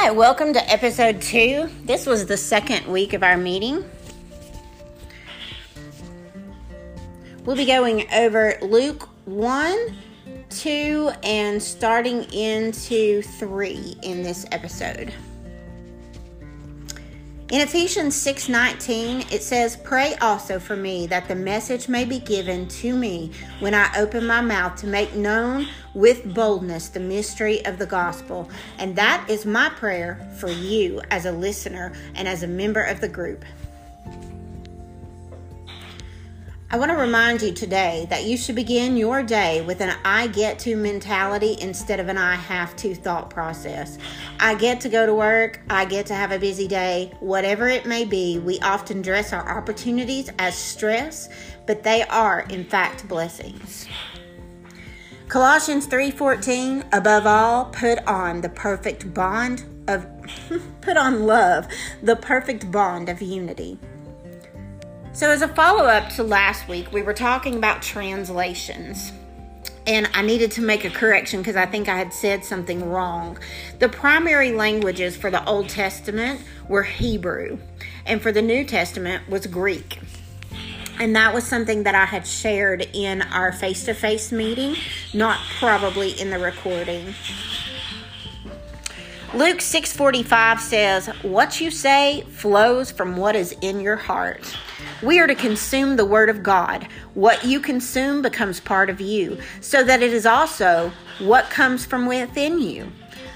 Hi, welcome to episode two. This was the second week of our meeting. We'll be going over Luke 1, 2, and starting into 3 in this episode. In Ephesians 6:19 it says, "Pray also for me that the message may be given to me when I open my mouth to make known with boldness the mystery of the gospel." And that is my prayer for you as a listener and as a member of the group. I want to remind you today that you should begin your day with an I get to mentality instead of an I have to thought process. I get to go to work, I get to have a busy day, whatever it may be. We often dress our opportunities as stress, but they are in fact blessings. Colossians 3:14 above all put on the perfect bond of put on love, the perfect bond of unity. So, as a follow up to last week, we were talking about translations. And I needed to make a correction because I think I had said something wrong. The primary languages for the Old Testament were Hebrew, and for the New Testament was Greek. And that was something that I had shared in our face to face meeting, not probably in the recording. Luke 6:45 says, "What you say flows from what is in your heart." We are to consume the Word of God. What you consume becomes part of you, so that it is also what comes from within you.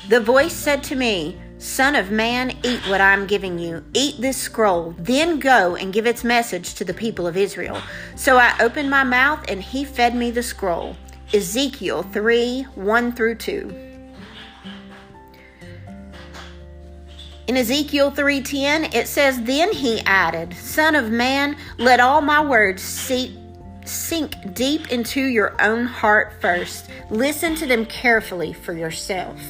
The voice said to me, Son of man, eat what I'm giving you. Eat this scroll, then go and give its message to the people of Israel. So I opened my mouth, and he fed me the scroll. Ezekiel 3 1 through 2. In Ezekiel 3:10 it says then he added son of man let all my words sink deep into your own heart first. Listen to them carefully for yourself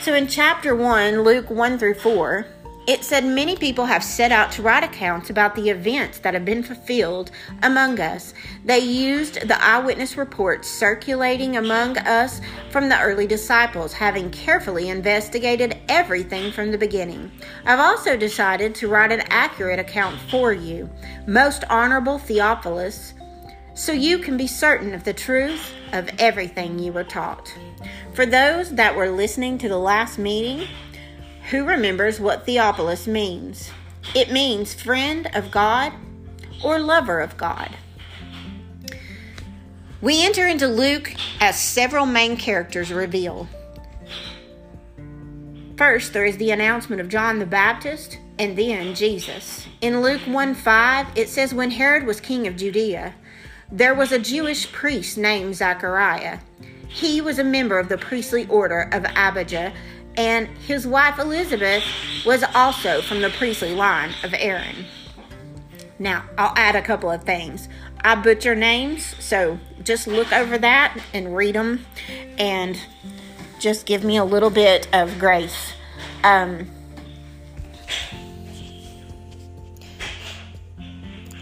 So in chapter 1 Luke 1 through 4 it said many people have set out to write accounts about the events that have been fulfilled among us. They used the eyewitness reports circulating among us from the early disciples, having carefully investigated everything from the beginning. I've also decided to write an accurate account for you, most honorable Theophilus, so you can be certain of the truth of everything you were taught. For those that were listening to the last meeting, who remembers what Theophilus means? It means friend of God or lover of God. We enter into Luke as several main characters reveal. First, there is the announcement of John the Baptist and then Jesus. In Luke 1 5, it says, When Herod was king of Judea, there was a Jewish priest named Zachariah. He was a member of the priestly order of Abijah and his wife Elizabeth was also from the priestly line of Aaron. Now, I'll add a couple of things. I butcher names, so just look over that and read them and just give me a little bit of grace. Um,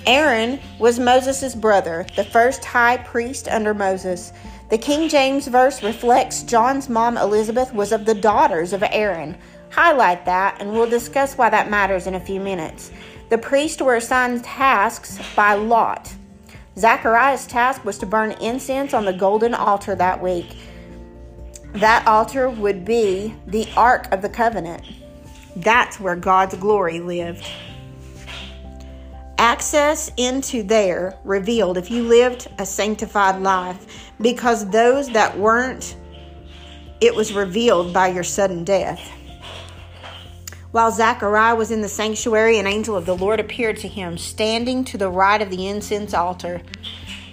Aaron was Moses' brother, the first high priest under Moses. The King James verse reflects John's mom Elizabeth was of the daughters of Aaron. Highlight that, and we'll discuss why that matters in a few minutes. The priests were assigned tasks by lot. Zachariah's task was to burn incense on the golden altar that week. That altar would be the Ark of the Covenant. That's where God's glory lived. Access into there revealed if you lived a sanctified life because those that weren't, it was revealed by your sudden death. While Zachariah was in the sanctuary, an angel of the Lord appeared to him, standing to the right of the incense altar.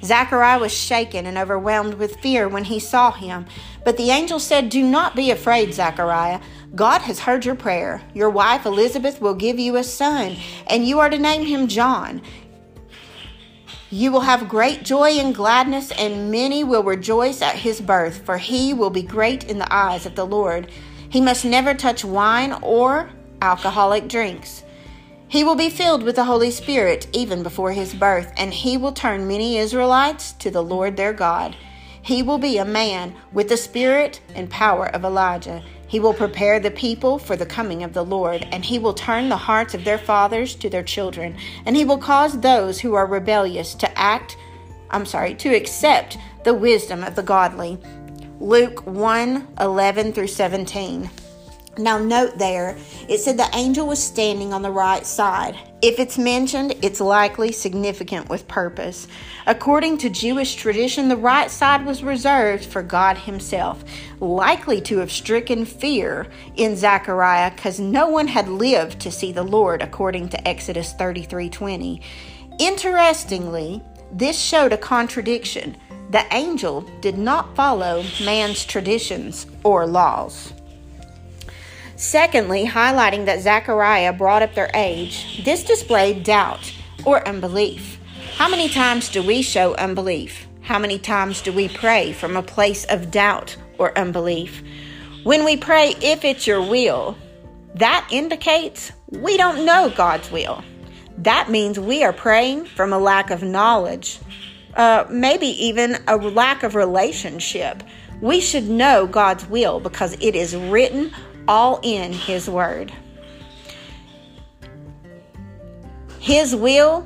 Zachariah was shaken and overwhelmed with fear when he saw him. But the angel said, Do not be afraid, Zachariah. God has heard your prayer. Your wife Elizabeth will give you a son, and you are to name him John. You will have great joy and gladness, and many will rejoice at his birth, for he will be great in the eyes of the Lord. He must never touch wine or alcoholic drinks. He will be filled with the Holy Spirit even before his birth, and he will turn many Israelites to the Lord their God. He will be a man with the spirit and power of Elijah. He will prepare the people for the coming of the Lord, and he will turn the hearts of their fathers to their children, and he will cause those who are rebellious to act, I'm sorry, to accept the wisdom of the godly. Luke 1 11 through 17. Now, note there, it said the angel was standing on the right side. If it's mentioned, it's likely significant with purpose. According to Jewish tradition, the right side was reserved for God Himself, likely to have stricken fear in Zechariah because no one had lived to see the Lord, according to Exodus 33 20. Interestingly, this showed a contradiction. The angel did not follow man's traditions or laws. Secondly, highlighting that Zechariah brought up their age, this displayed doubt or unbelief. How many times do we show unbelief? How many times do we pray from a place of doubt or unbelief? When we pray, if it's your will, that indicates we don't know God's will. That means we are praying from a lack of knowledge, uh, maybe even a lack of relationship. We should know God's will because it is written all in His Word. His will,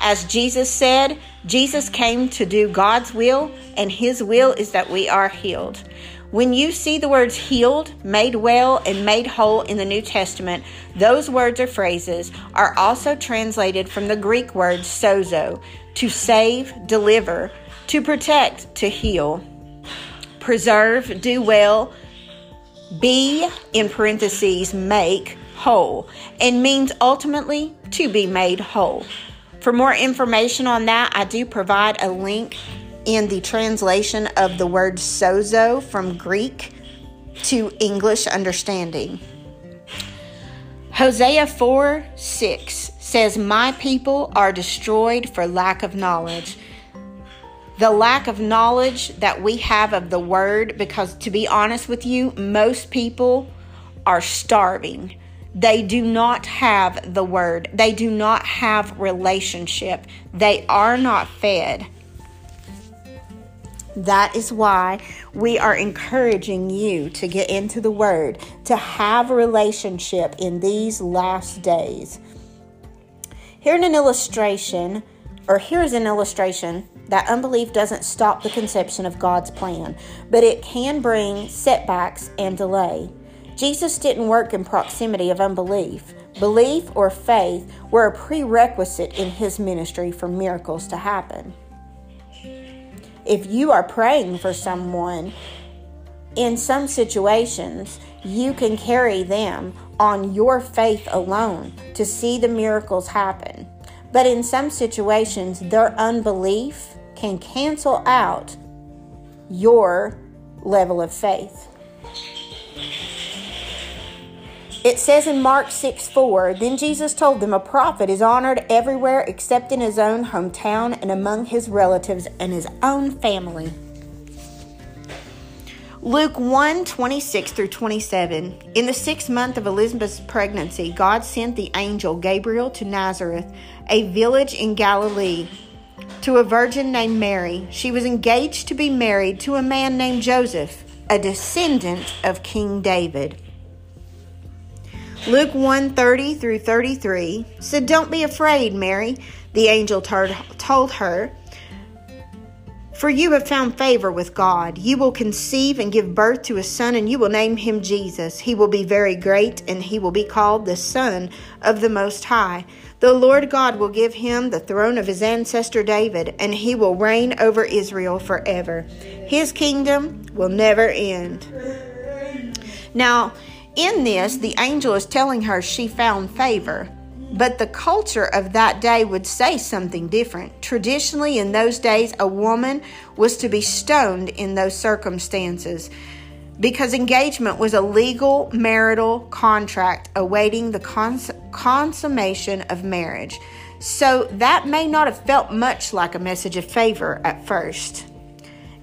as Jesus said, Jesus came to do God's will, and His will is that we are healed. When you see the words healed, made well, and made whole in the New Testament, those words or phrases are also translated from the Greek word sozo, to save, deliver, to protect, to heal, preserve, do well, be, in parentheses, make whole, and means ultimately to be made whole. For more information on that, I do provide a link in the translation of the word sozo from Greek to English understanding. Hosea 4 6 says, My people are destroyed for lack of knowledge the lack of knowledge that we have of the word because to be honest with you most people are starving. They do not have the word. They do not have relationship. They are not fed. That is why we are encouraging you to get into the word to have relationship in these last days. Here in an illustration or here's an illustration that unbelief doesn't stop the conception of God's plan, but it can bring setbacks and delay. Jesus didn't work in proximity of unbelief. Belief or faith were a prerequisite in his ministry for miracles to happen. If you are praying for someone, in some situations, you can carry them on your faith alone to see the miracles happen. But in some situations, their unbelief can cancel out your level of faith. It says in Mark 6 4, Then Jesus told them, A prophet is honored everywhere except in his own hometown and among his relatives and his own family. Luke 1 26 through 27. In the sixth month of Elizabeth's pregnancy, God sent the angel Gabriel to Nazareth, a village in Galilee, to a virgin named Mary. She was engaged to be married to a man named Joseph, a descendant of King David. Luke 1 30 through 33 said, Don't be afraid, Mary, the angel told her. For you have found favor with God. You will conceive and give birth to a son, and you will name him Jesus. He will be very great, and he will be called the Son of the Most High. The Lord God will give him the throne of his ancestor David, and he will reign over Israel forever. His kingdom will never end. Now, in this, the angel is telling her she found favor. But the culture of that day would say something different. Traditionally, in those days, a woman was to be stoned in those circumstances because engagement was a legal marital contract awaiting the cons- consummation of marriage. So that may not have felt much like a message of favor at first.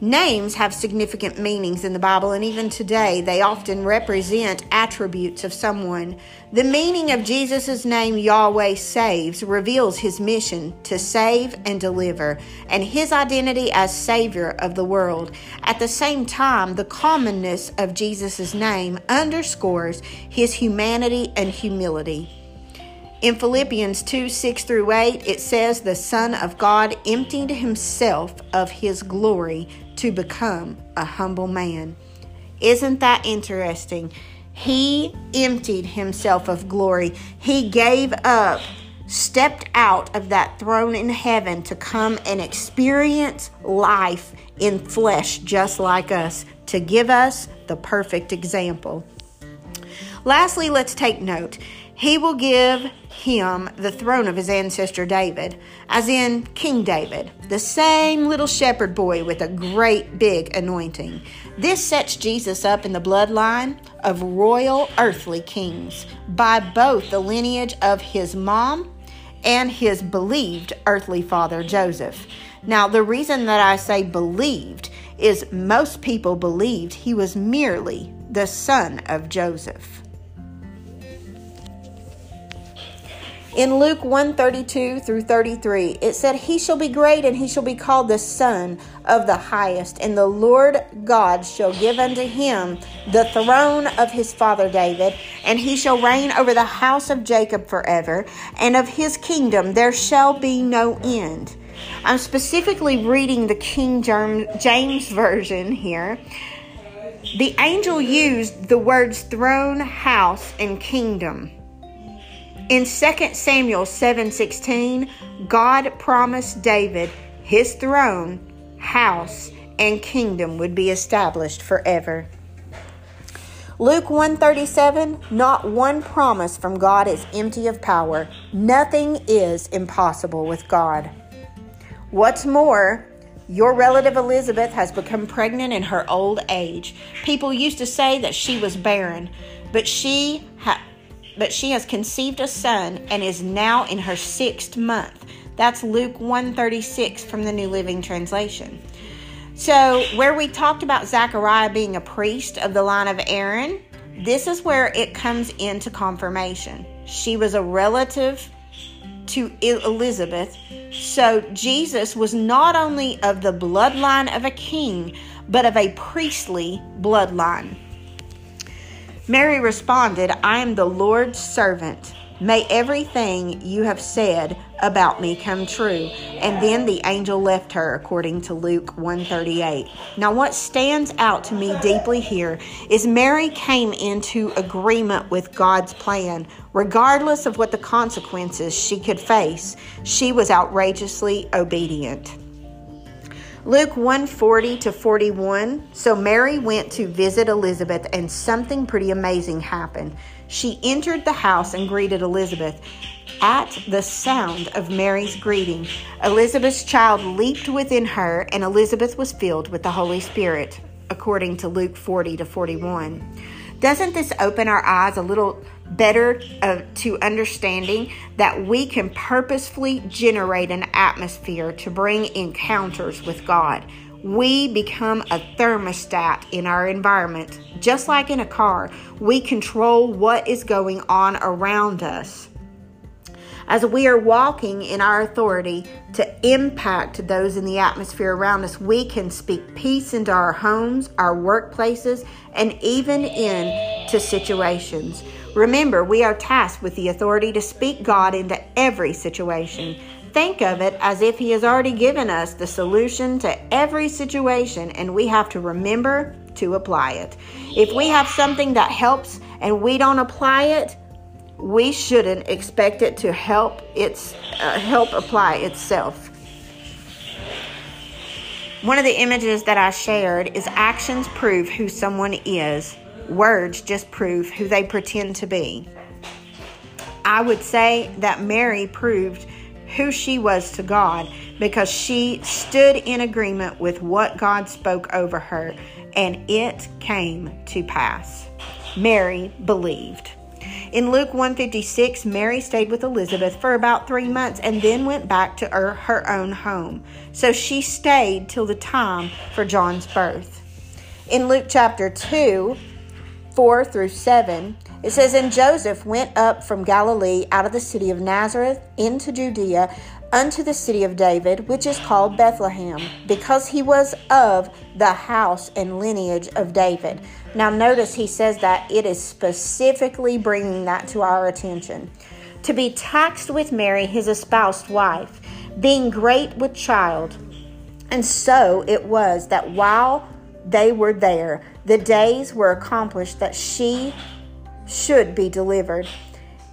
Names have significant meanings in the Bible, and even today they often represent attributes of someone. The meaning of Jesus' name, Yahweh Saves, reveals his mission to save and deliver, and his identity as Savior of the world. At the same time, the commonness of Jesus' name underscores his humanity and humility. In Philippians 2 6 through 8, it says, The Son of God emptied himself of his glory to become a humble man. Isn't that interesting? He emptied himself of glory. He gave up, stepped out of that throne in heaven to come and experience life in flesh just like us, to give us the perfect example. Lastly, let's take note. He will give him the throne of his ancestor David, as in King David, the same little shepherd boy with a great big anointing. This sets Jesus up in the bloodline of royal earthly kings by both the lineage of his mom and his believed earthly father Joseph. Now, the reason that I say believed is most people believed he was merely the son of Joseph. In Luke 132 through 33, it said, He shall be great, and he shall be called the Son of the Highest, and the Lord God shall give unto him the throne of his father David, and he shall reign over the house of Jacob forever, and of his kingdom there shall be no end. I'm specifically reading the King James Version here. The angel used the words throne, house, and kingdom. In 2 Samuel 7:16, God promised David his throne, house, and kingdom would be established forever. Luke 137, not one promise from God is empty of power. Nothing is impossible with God. What's more, your relative Elizabeth has become pregnant in her old age. People used to say that she was barren, but she ha- but she has conceived a son and is now in her sixth month. That's Luke 136 from the New Living Translation. So, where we talked about Zechariah being a priest of the line of Aaron, this is where it comes into confirmation. She was a relative to Elizabeth. So, Jesus was not only of the bloodline of a king, but of a priestly bloodline. Mary responded, I am the Lord's servant. May everything you have said about me come true. And then the angel left her according to Luke 138. Now what stands out to me deeply here is Mary came into agreement with God's plan. Regardless of what the consequences she could face, she was outrageously obedient. Luke 140 to 41. So Mary went to visit Elizabeth, and something pretty amazing happened. She entered the house and greeted Elizabeth. At the sound of Mary's greeting, Elizabeth's child leaped within her, and Elizabeth was filled with the Holy Spirit, according to Luke 40 to 41. Doesn't this open our eyes a little better uh, to understanding that we can purposefully generate an atmosphere to bring encounters with God. We become a thermostat in our environment. Just like in a car, we control what is going on around us. As we are walking in our authority to impact those in the atmosphere around us, we can speak peace into our homes, our workplaces, and even into situations. Remember, we are tasked with the authority to speak God into every situation. Think of it as if He has already given us the solution to every situation, and we have to remember to apply it. If we have something that helps and we don't apply it, we shouldn't expect it to help its uh, help apply itself. One of the images that I shared is actions prove who someone is Words just prove who they pretend to be. I would say that Mary proved who she was to God because she stood in agreement with what God spoke over her and it came to pass. Mary believed. In Luke 156, Mary stayed with Elizabeth for about three months and then went back to her, her own home. So she stayed till the time for John's birth. In Luke chapter 2, 4 through 7, it says, And Joseph went up from Galilee out of the city of Nazareth into Judea unto the city of David, which is called Bethlehem, because he was of the house and lineage of David. Now, notice he says that it is specifically bringing that to our attention. To be taxed with Mary, his espoused wife, being great with child. And so it was that while they were there, the days were accomplished that she should be delivered.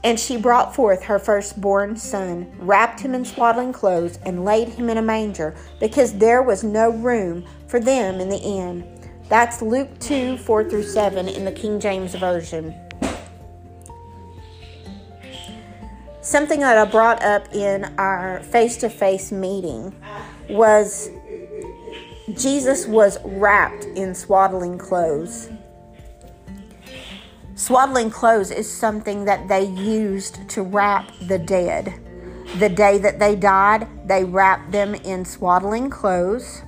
And she brought forth her firstborn son, wrapped him in swaddling clothes, and laid him in a manger, because there was no room for them in the inn. That's Luke 2 4 through 7 in the King James Version. Something that I brought up in our face to face meeting was Jesus was wrapped in swaddling clothes. Swaddling clothes is something that they used to wrap the dead. The day that they died, they wrapped them in swaddling clothes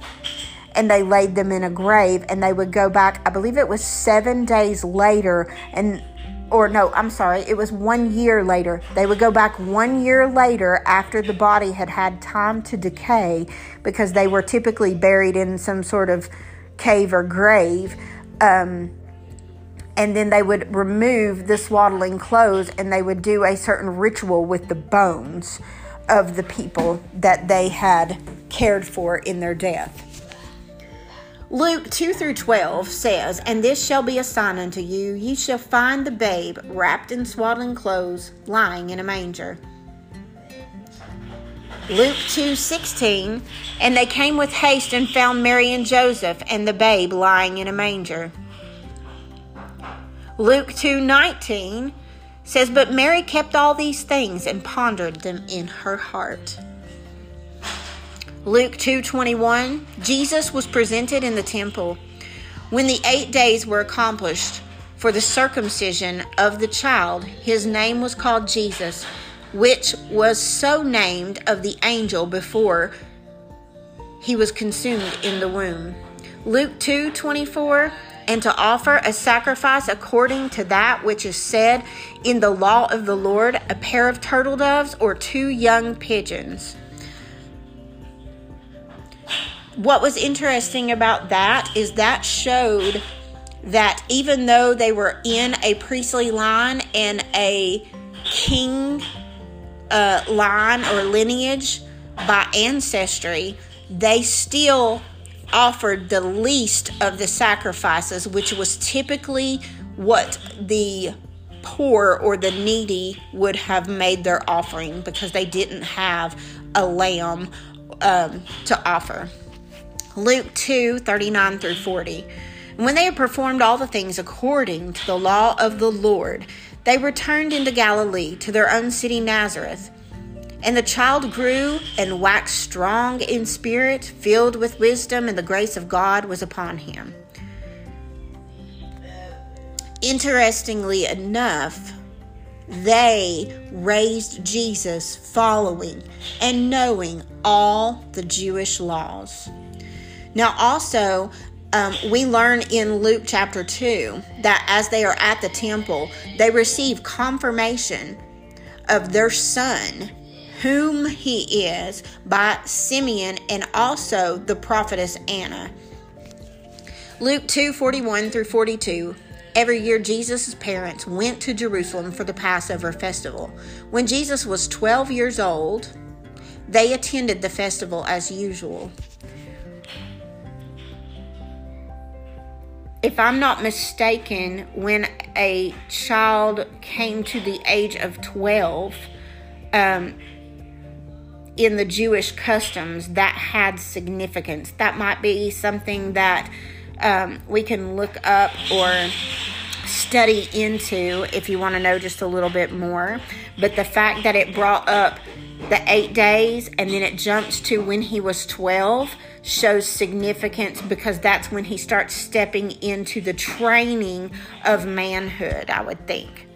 and they laid them in a grave and they would go back i believe it was seven days later and or no i'm sorry it was one year later they would go back one year later after the body had had time to decay because they were typically buried in some sort of cave or grave um, and then they would remove the swaddling clothes and they would do a certain ritual with the bones of the people that they had cared for in their death. Luke 2 through 12 says, And this shall be a sign unto you, ye shall find the babe wrapped in swaddling clothes, lying in a manger. Luke 2 16, And they came with haste and found Mary and Joseph and the babe lying in a manger. Luke 2:19 says, "But Mary kept all these things and pondered them in her heart." Luke 2:21, Jesus was presented in the temple when the 8 days were accomplished for the circumcision of the child. His name was called Jesus, which was so named of the angel before he was consumed in the womb. Luke 2:24 and to offer a sacrifice according to that which is said in the law of the Lord, a pair of turtle doves or two young pigeons. What was interesting about that is that showed that even though they were in a priestly line and a king uh, line or lineage by ancestry, they still offered the least of the sacrifices, which was typically what the poor or the needy would have made their offering because they didn't have a lamb um, to offer. Luke 2 39 through 40. When they had performed all the things according to the law of the Lord, they returned into Galilee to their own city Nazareth. And the child grew and waxed strong in spirit, filled with wisdom, and the grace of God was upon him. Interestingly enough, they raised Jesus following and knowing all the Jewish laws. Now, also, um, we learn in Luke chapter 2 that as they are at the temple, they receive confirmation of their son whom he is by Simeon and also the prophetess Anna. Luke 2 41 through 42. Every year, Jesus' parents went to Jerusalem for the Passover festival. When Jesus was 12 years old, they attended the festival as usual. If I'm not mistaken, when a child came to the age of 12, um, in the Jewish customs that had significance. That might be something that um, we can look up or study into if you want to know just a little bit more. But the fact that it brought up the eight days and then it jumps to when he was 12 shows significance because that's when he starts stepping into the training of manhood, I would think.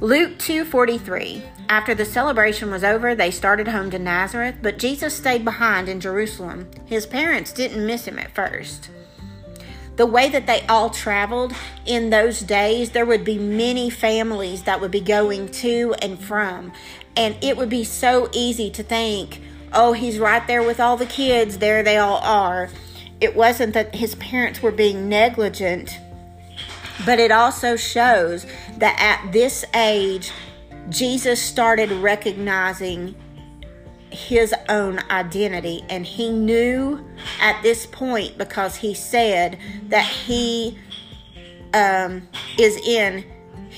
Luke 2:43 After the celebration was over, they started home to Nazareth, but Jesus stayed behind in Jerusalem. His parents didn't miss him at first. The way that they all traveled in those days, there would be many families that would be going to and from, and it would be so easy to think, "Oh, he's right there with all the kids, there they all are." It wasn't that his parents were being negligent but it also shows that at this age, Jesus started recognizing his own identity. And he knew at this point because he said that he um, is in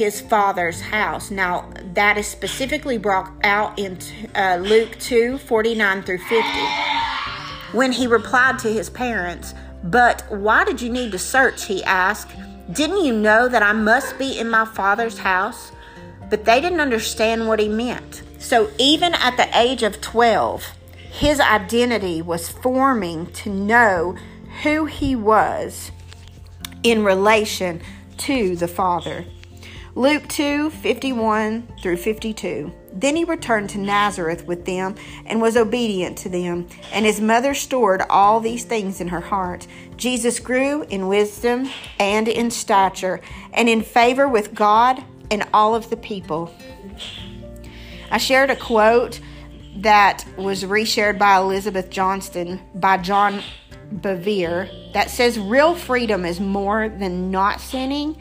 his father's house. Now, that is specifically brought out in uh, Luke 2 49 through 50. When he replied to his parents, But why did you need to search? He asked. Didn't you know that I must be in my father's house? But they didn't understand what he meant. So even at the age of 12, his identity was forming to know who he was in relation to the Father. Luke 2 51 through 52. Then he returned to Nazareth with them and was obedient to them, and his mother stored all these things in her heart. Jesus grew in wisdom and in stature and in favor with God and all of the people. I shared a quote that was reshared by Elizabeth Johnston by John Bevere that says real freedom is more than not sinning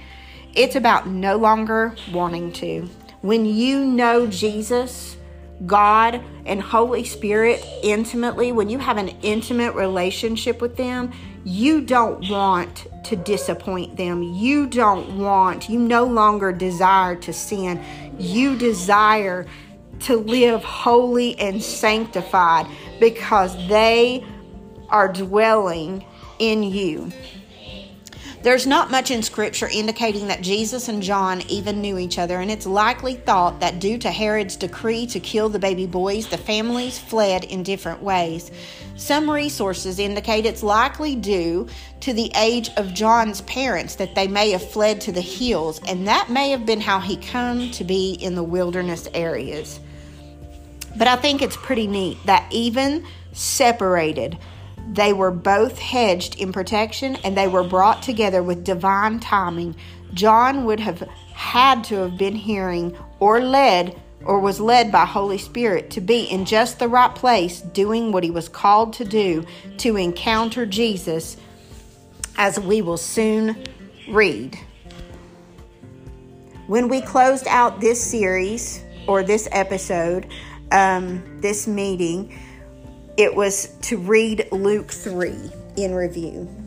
it's about no longer wanting to. When you know Jesus, God, and Holy Spirit intimately, when you have an intimate relationship with them, you don't want to disappoint them. You don't want, you no longer desire to sin. You desire to live holy and sanctified because they are dwelling in you. There's not much in Scripture indicating that Jesus and John even knew each other, and it's likely thought that due to Herod's decree to kill the baby boys, the families fled in different ways. Some resources indicate it's likely due to the age of John's parents that they may have fled to the hills, and that may have been how he come to be in the wilderness areas. But I think it's pretty neat that even separated, they were both hedged in protection and they were brought together with divine timing. John would have had to have been hearing or led or was led by Holy Spirit to be in just the right place doing what he was called to do to encounter Jesus as we will soon read. When we closed out this series or this episode, um, this meeting, it was to read Luke 3 in review.